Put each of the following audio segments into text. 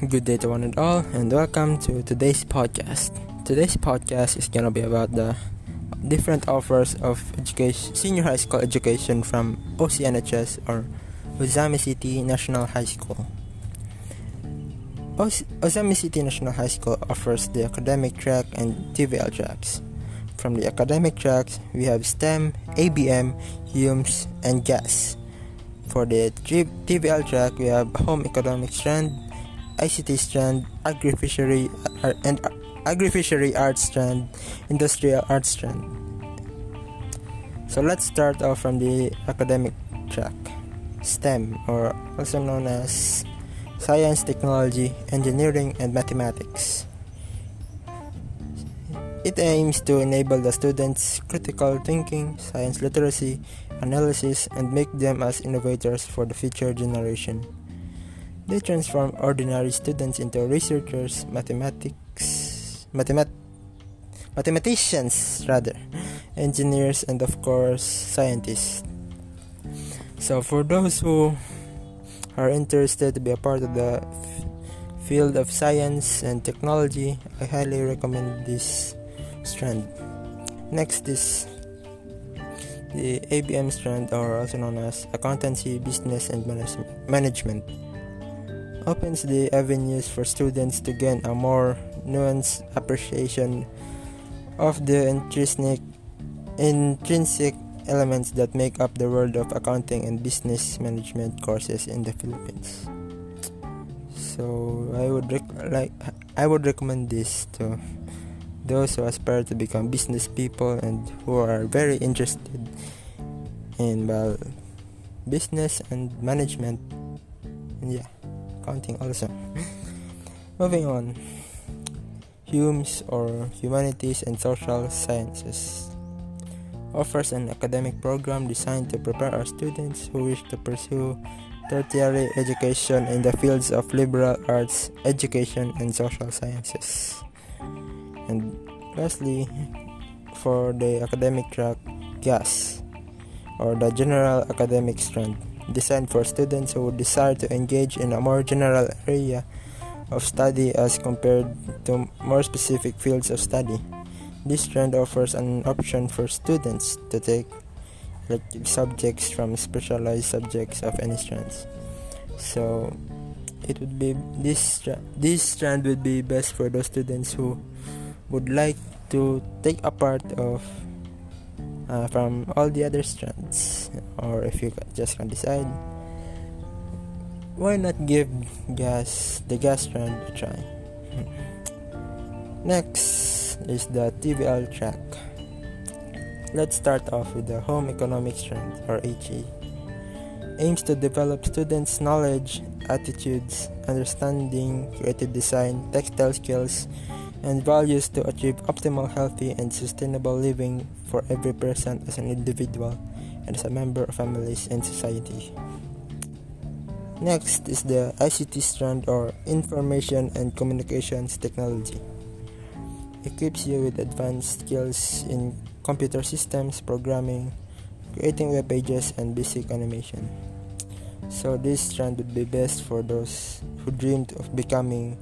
Good day to one and all, and welcome to today's podcast. Today's podcast is gonna be about the different offers of education, senior high school education from OCNHS or Ozamiz City National High School. Ozamiz City National High School offers the academic track and TVL tracks. From the academic tracks, we have STEM, ABM, HUMSS, and GAS. For the TVL track, we have Home Economics Strand, ICT Strand, Agri-Fishery, and Agri-Fishery Arts Strand, Industrial Arts Strand. So let's start off from the academic track. STEM, or also known as Science, Technology, Engineering, and Mathematics. It aims to enable the students' critical thinking, science literacy, analysis, and make them as innovators for the future generation. They transform ordinary students into researchers, mathematics, mathemat- mathematicians rather, engineers, and of course scientists. So for those who are interested to be a part of the f- field of science and technology, I highly recommend this strand. Next is the ABM strand, or also known as Accountancy, Business, and Management. Opens the avenues for students to gain a more nuanced appreciation of the intrinsic, intrinsic elements that make up the world of accounting and business management courses in the Philippines. So I would rec- like I would recommend this to those who aspire to become business people and who are very interested in well business and management yeah accounting also moving on. HUMSS or Humanities and Social Sciences. Offers an academic program designed to prepare our students who wish to pursue tertiary education in the fields of liberal arts, education, and social sciences. And lastly, for the academic track, GAS, or the General Academic Strand, designed for students who would desire to engage in a more general area of study as compared to more specific fields of study. This trend offers an option for students to take elective subjects from specialized subjects of any strands. So, it would be this this strand would be best for those students who would like to take a part of uh, from all the other strands. Or if you just can decide why not give gas the gas strand a try? Next is the tvl track. Let's start off with the home economics strand or he aims to develop students knowledge attitudes understanding creative design textile skills and values to achieve optimal, healthy, and sustainable living for every person as an individual and as a member of families and society. Next is the ICT strand or Information and Communications Technology. Equips you with advanced skills in computer systems, programming, creating web pages, and basic animation. So, this strand would be best for those who dreamed of becoming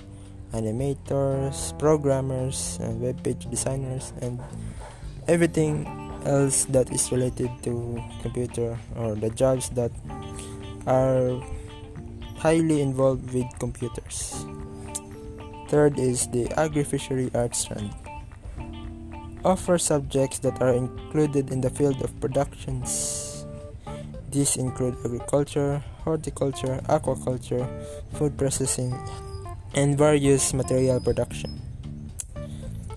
animators, programmers, and web page designers, and everything else that is related to computer or the jobs that are highly involved with computers. Third is the agri-fishery arts strand. Offer subjects that are included in the field of productions. These include agriculture, horticulture, aquaculture, food processing, and various material production.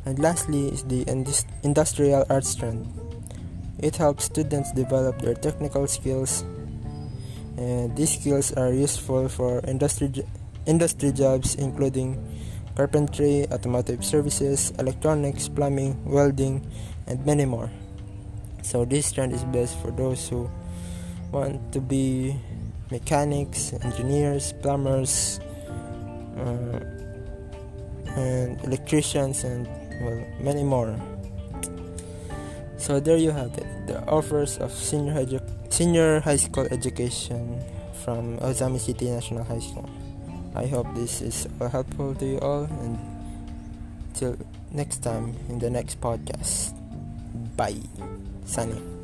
And lastly is the industrial arts strand. It helps students develop their technical skills. And these skills are useful for industry industry jobs including carpentry, automotive services, electronics, plumbing, welding, and many more. So this strand is best for those who want to be mechanics, engineers, plumbers, Uh, and electricians and well many more so there you have it the offers of senior edu- senior high school education from Ozamiz City National High School I hope this is helpful to you all and till next time in the next podcast. Bye. Sunny.